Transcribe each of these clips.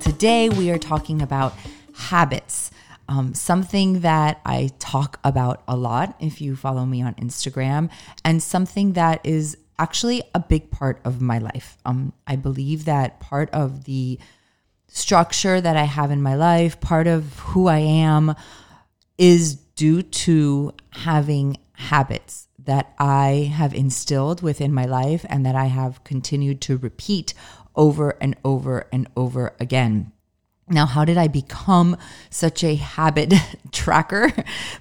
Today we are talking about habits, um, something that I talk about a lot if you follow me on Instagram, and something that is actually a big part of my life. Um, I believe that part of the structure that I have in my life, part of who I am, is due to having habits that I have instilled within my life and that I have continued to repeat over and over and over again. Now, how did I become such a habit tracker?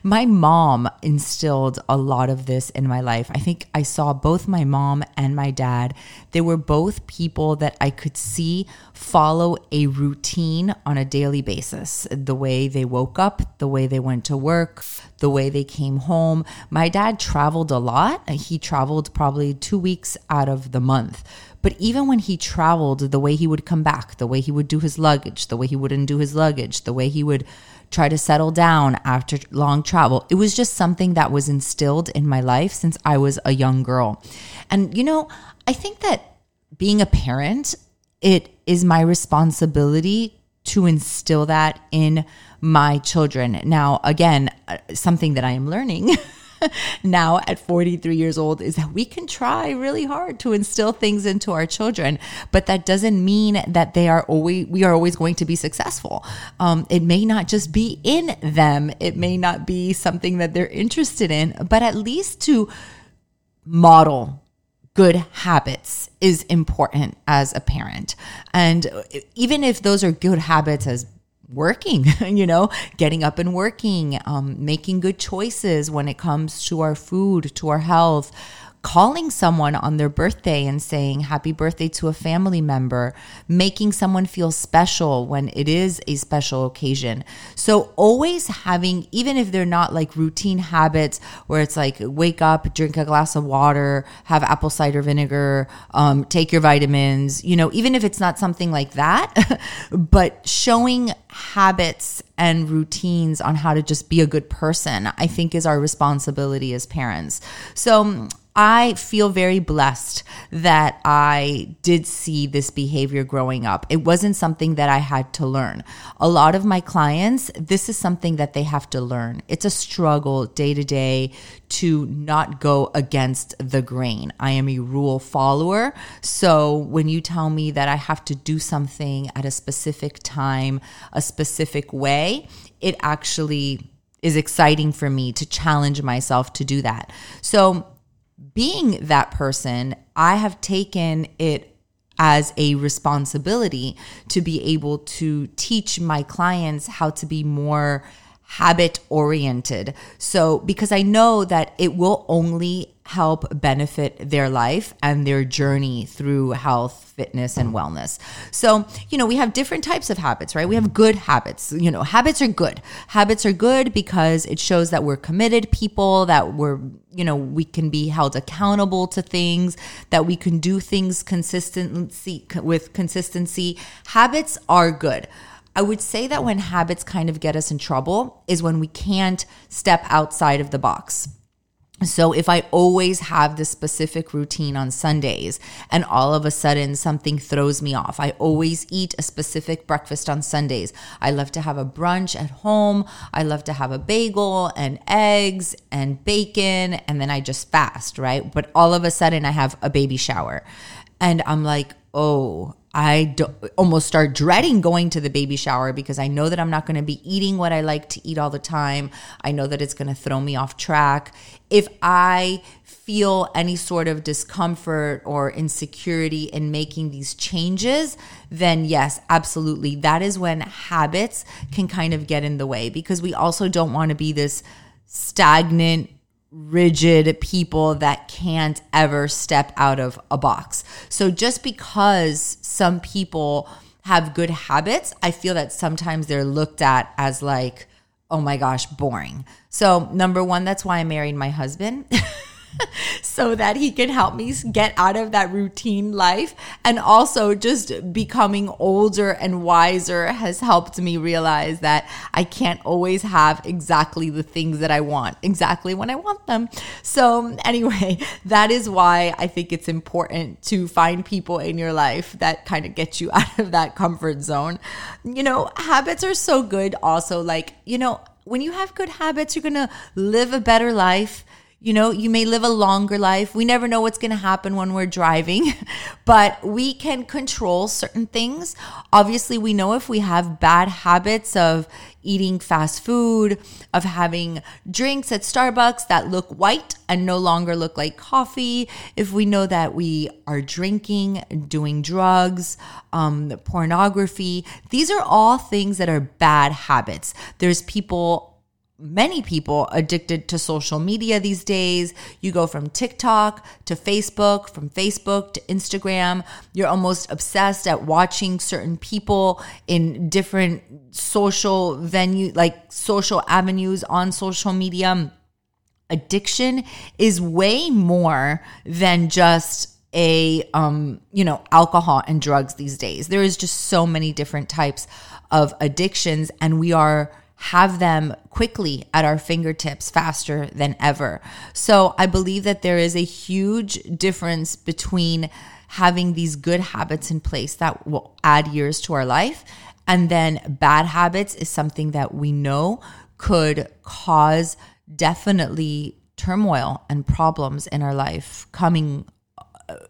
My mom instilled a lot of this in my life. I think I saw both my mom and my dad. They were both people that I could see follow a routine on a daily basis. The way they woke up, the way they went to work, the way they came home. My dad traveled a lot. He traveled probably two weeks out of the month. But even when he traveled, the way he would come back, the way he would do his luggage, the way he wouldn't do his luggage, the way he would try to settle down after long travel, it was just something that was instilled in my life since I was a young girl. And, you know, I think that being a parent, it is my responsibility to instill that in my children. Now, again, uh, something that I am learning. now at 43 years old is that we can try really hard to instill things into our children, but that doesn't mean that they are always we are always going to be successful. Um, it may not just be in them. It may not be something that they're interested in, but at least to model good habits is important as a parent. And even if those are good habits as working, you know, getting up and working, um, making good choices when it comes to our food, to our health, calling someone on their birthday and saying happy birthday to a family member, making someone feel special when it is a special occasion. So, always having, even if they're not like routine habits where it's like wake up, drink a glass of water, have apple cider vinegar, um, take your vitamins, you know, even if it's not something like that, but showing habits and routines on how to just be a good person, I think is our responsibility as parents. So, I feel very blessed that I did see this behavior growing up. It wasn't something that I had to learn. A lot of my clients, this is something that they have to learn. It's a struggle day to day to not go against the grain. I am a rule follower. So when you tell me that I have to do something at a specific time, a specific way, it actually is exciting for me to challenge myself to do that. So being that person, I have taken it as a responsibility to be able to teach my clients how to be more habit oriented. So, because I know that it will only help benefit their life and their journey through health, fitness, and wellness. So, you know, we have different types of habits, right? We have good habits. You know, habits are good. Habits are good because it shows that we're committed people, that we're, you know, we can be held accountable to things, that we can do things consistency with consistency. Habits are good. I would say that when habits kind of get us in trouble is when we can't step outside of the box. So if I always have this specific routine on Sundays and all of a sudden something throws me off, I always eat a specific breakfast on Sundays. I love to have a brunch at home. I love to have a bagel and eggs and bacon and then I just fast, right? But all of a sudden I have a baby shower. And I'm like, "Oh, I almost start dreading going to the baby shower because I know that I'm not going to be eating what I like to eat all the time. I know that it's going to throw me off track. If I feel any sort of discomfort or insecurity in making these changes, then yes, absolutely. That is when habits can kind of get in the way because we also don't want to be this stagnant rigid people that can't ever step out of a box. So just because some people have good habits, I feel that sometimes they're looked at as like, oh my gosh, boring. So, number one, that's why I married my husband. so that he can help me get out of that routine life. And also, just becoming older and wiser has helped me realize that I can't always have exactly the things that I want exactly when I want them. So, anyway, that is why I think it's important to find people in your life that kind of get you out of that comfort zone. You know, habits are so good, also, like, you know, when you have good habits, you're to live a better life you know, you may live a longer life. We never know what's going to happen when we're driving, but we can control certain things. Obviously, we know if we have bad habits of eating fast food, of having drinks at Starbucks that look white and no longer look like coffee, if we know that we are drinking, doing drugs, um, pornography, these are all things that are bad habits. There's people many people addicted to social media these days. You go from TikTok to Facebook, from Facebook to Instagram. You're almost obsessed at watching certain people in different social venue, like social avenues on social media. Addiction is way more than just a um you know alcohol and drugs these days there is just so many different types of addictions and we are have them quickly at our fingertips faster than ever. So I believe that there is a huge difference between having these good habits in place that will add years to our life and then bad habits is something that we know could cause definitely turmoil and problems in our life coming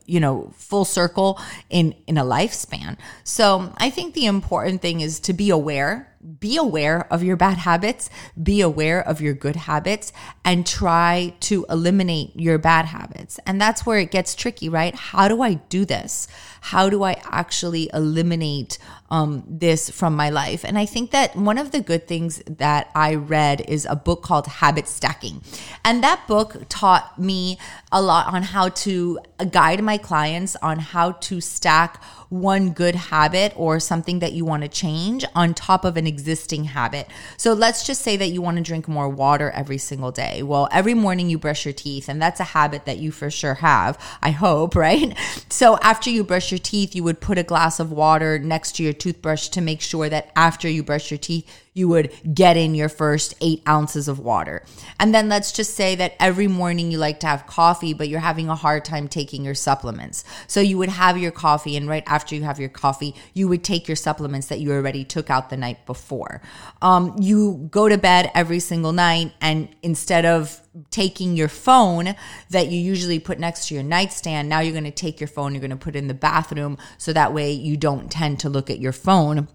you know full circle in in a lifespan so i think the important thing is to be aware be aware of your bad habits. Be aware of your good habits and try to eliminate your bad habits. And that's where it gets tricky right? How do i do this? How do i actually eliminate um, this from my life? And i think that one of the good things that i read is a book called habit stacking. And that book taught me a lot on how to guide my clients on how to stack one good habit or something that you want to change on top of an existing habit. So let's just say that you want to drink more water every single day. Well, every morning you brush your teeth, and that's a habit that you for sure have, I hope, right? So after you brush your teeth, you would put a glass of water next to your toothbrush to make sure that after you brush your teeth, you would get in your first eight ounces of water. And then let's just say that every morning you like to have coffee, but you're having a hard time taking your supplements. So you would have your coffee, and right after you have your coffee, you would take your supplements that you already took out the night before. Um, you go to bed every single night, and instead of taking your phone that you usually put next to your nightstand, now you're going to take your phone, you're going to put it in the bathroom so that way you don't tend to look at your phone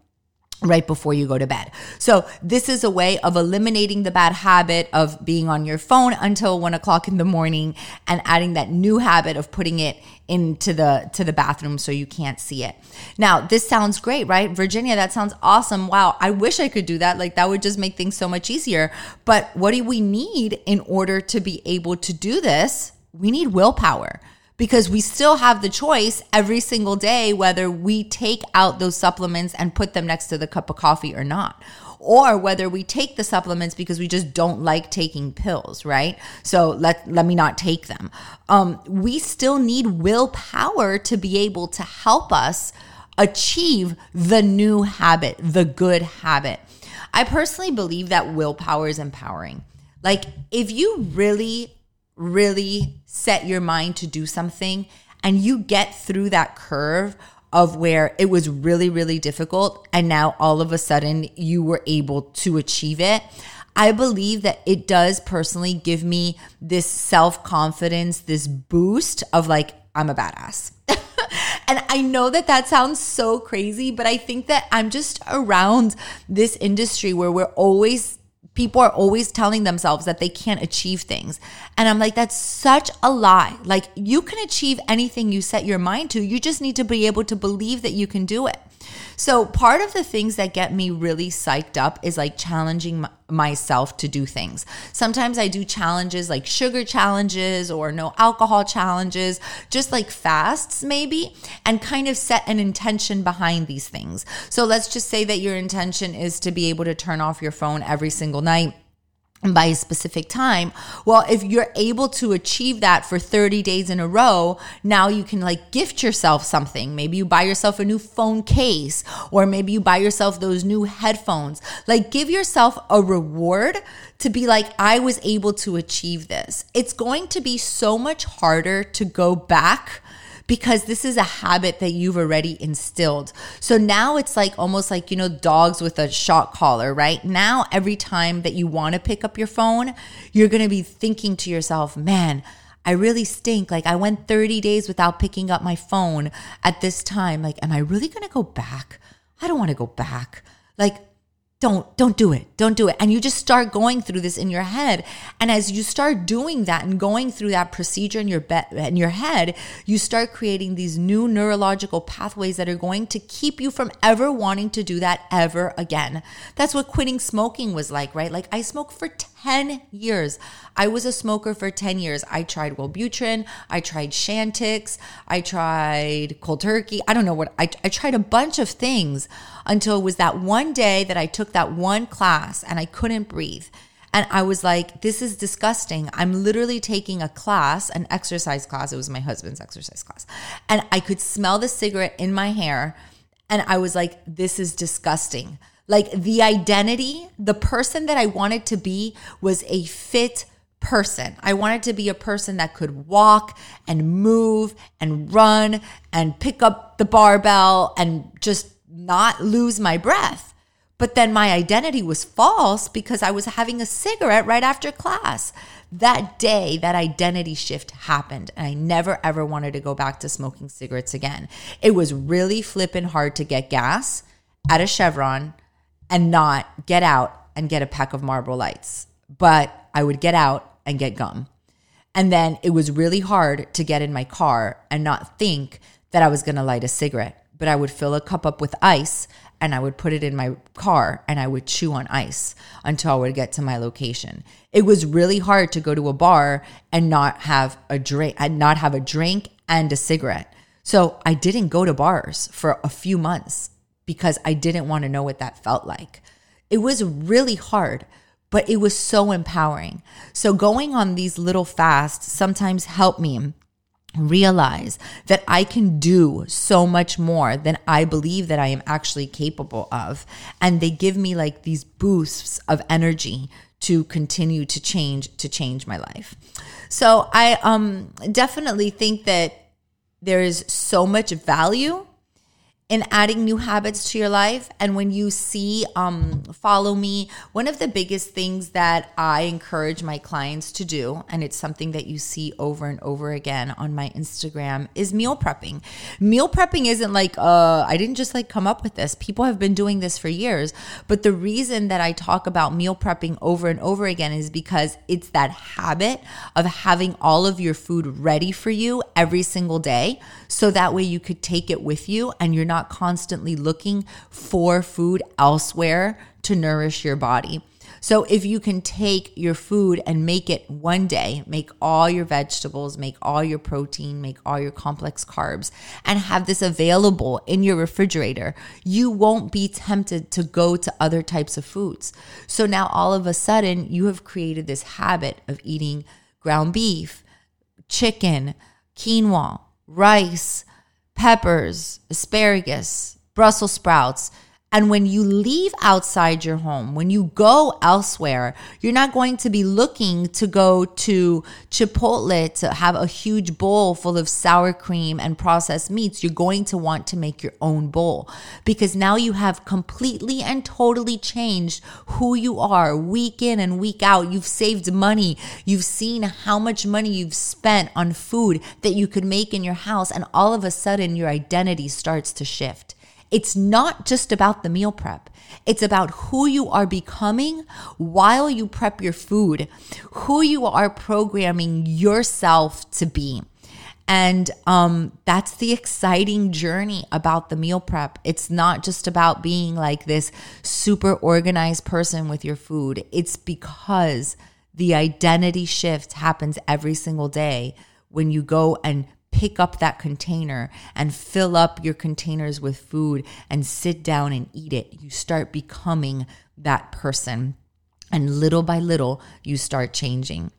right before you go to bed. So this is a way of eliminating the bad habit of being on your phone until one o'clock in the morning and adding that new habit of putting it into the to the bathroom so you can't see it. Now, this sounds great, right? Virginia, that sounds awesome. Wow, I wish I could do that. Like that would just make things so much easier. But what do we need in order to be able to do this? We need willpower because we still have the choice every single day whether we take out those supplements and put them next to the cup of coffee or not or whether we take the supplements because we just don't like taking pills, right? So let let me not take them. Um, we still need willpower to be able to help us achieve the new habit, the good habit. I personally believe that willpower is empowering. Like if you really really set your mind to do something and you get through that curve of where it was really, really difficult and now all of a sudden you were able to achieve it. I believe that it does personally give me this self confidence, this boost of like, I'm a badass. and I know that that sounds so crazy, but I think that I'm just around this industry where we're always people are always telling themselves that they can't achieve things. And I'm like, that's such a lie. Like, you can achieve anything you set your mind to. You just need to be able to believe that you can do it. So, part of the things that get me really psyched up is like challenging m- myself to do things. Sometimes I do challenges like sugar challenges or no alcohol challenges, just like fasts maybe, and kind of set an intention behind these things. So, let's just say that your intention is to be able to turn off your phone every single night by a specific time. Well, if you're able to achieve that for 30 days in a row, now you can like gift yourself something. Maybe you buy yourself a new phone case, or maybe you buy yourself those new headphones. Like, give yourself a reward to be like, I was able to achieve this. It's going to be so much harder to go back because this is a habit that you've already instilled. So now it's like almost like, you know, dogs with a shock collar, right? Now, every time that you want to pick up your phone, you're going to be thinking to yourself, man, I really stink. Like I went 30 days without picking up my phone at this time. Like, am I really going to go back? I don't want to go back. Like, don't don't do it. Don't do it. And you just start going through this in your head. And as you start doing that and going through that procedure in your be- in your head you start creating these new neurological pathways that are going to keep you from ever wanting to do that ever again. That's what quitting smoking was like right? Like i smoked for 10 years i was a smoker for 10 years i tried wellbutrin i tried Chantix, i tried cold turkey i don't know what I, I tried a bunch of things until it was that one day that I took that one class and I couldn't breathe. And I was like, this is disgusting. I'm literally taking a class, an exercise class. It was my husband's exercise class. And I could smell the cigarette in my hair. And I was like, this is disgusting. Like the identity, the person that I wanted to be was a fit person. I wanted to be a person that could walk and move and run and pick up the barbell and just not lose my breath. But then my identity was false because I was having a cigarette right after class. That day, that identity shift happened, and I never ever wanted to go back to smoking cigarettes again. It was really flipping hard to get gas at a Chevron and not get out and get a pack of Marlboro Lights. But I would get out and get gum. And then it was really hard to get in my car and not think that I was going to light a cigarette but I would fill a cup up with ice and I would put it in my car and I would chew on ice until I would get to my location. It was really hard to go to a bar and not have a drink and not have a drink and a cigarette. So I didn't go to bars for a few months because I didn't want to know what that felt like. It was really hard, but it was so empowering. So going on these little fasts sometimes helped me realize that I can do so much more than I believe that I am actually capable of. And they give me like these boosts of energy to continue to change to change my life. So I um definitely think that there is so much value in adding new habits to your life. And when you see um, follow me one of the biggest things that i encourage my clients to do and it's something that you see over and over again on my instagram is meal prepping. Meal prepping isn't like uh, i didn't just like come up with this. People have been doing this for years. But the reason that i talk about meal prepping over and over again is because it's that habit of having all of your food ready for you every single day so that way you could take it with you and you're not not constantly looking for food elsewhere to nourish your body. So if you can take your food and make it one day, make all your vegetables, make all your protein, make all your complex carbs, and have this available in your refrigerator, you won't be tempted to go to other types of foods. So now all of a sudden, you have created this habit of eating ground beef, chicken, quinoa, rice, peppers, asparagus, Brussels sprouts, and when you leave outside your home, when you go elsewhere, you're not going to be looking to go to Chipotle to have a huge bowl full of sour cream and processed meats. You're going to want to make your own bowl because now you have completely and totally changed who you are week in and week out. You've saved money. You've seen how much money you've spent on food that you could make in your house. And all of a sudden, your identity starts to shift. It's not just about the meal prep. It's about who you are becoming while you prep your food, who you are programming yourself to be. And um, that's the exciting journey about the meal prep. It's not just about being like this super organized person with your food, it's because the identity shift happens every single day when you go and pick up that container and fill up your containers with food and sit down and eat it. You start becoming that person. And little by little, you start changing.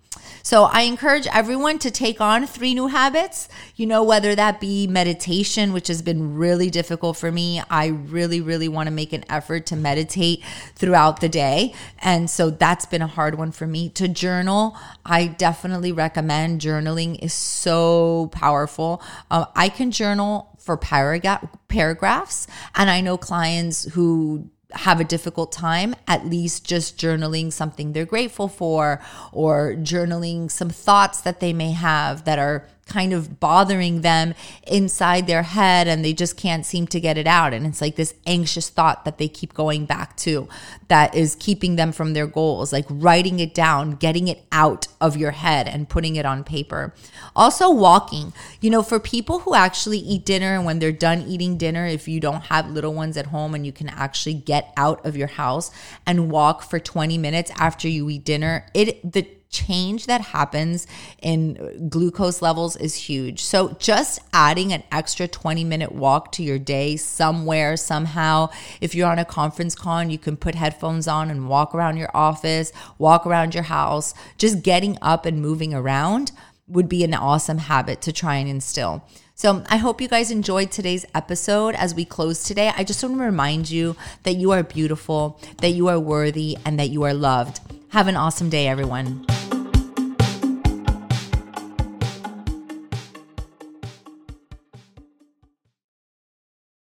So I encourage everyone to take on three new habits, you know, whether that be meditation, which has been really difficult for me. I really, really want to make an effort to meditate throughout the day. And so that's been a hard one for me. To journal, I definitely recommend journaling is so powerful. Uh, I can journal for paragraph paragraphs and I know clients who have a difficult time, at least just journaling something they're grateful for or journaling some thoughts that they may have that are kind of bothering them inside their head and they just can't seem to get it out. And it's like this anxious thought that they keep going back to that is keeping them from their goals, like writing it down, getting it out of your head and putting it on paper. Also, walking. You know, for people who actually eat dinner and when they're done eating dinner, if you don't have little ones at home and you can actually get out of your house and walk for 20 minutes after you eat dinner, it, the change that happens in glucose levels is huge. So, just adding an extra 20 minute walk to your day somewhere, somehow, if you're on a conference call, you can put headphones on and walk around your office, walk around your house, just getting up and moving around would be an awesome habit to try and instill. So um, I hope you guys enjoyed today's episode. As we close today, I just want to remind you that you are beautiful, that you are worthy, and that you are loved. Have an awesome day, everyone.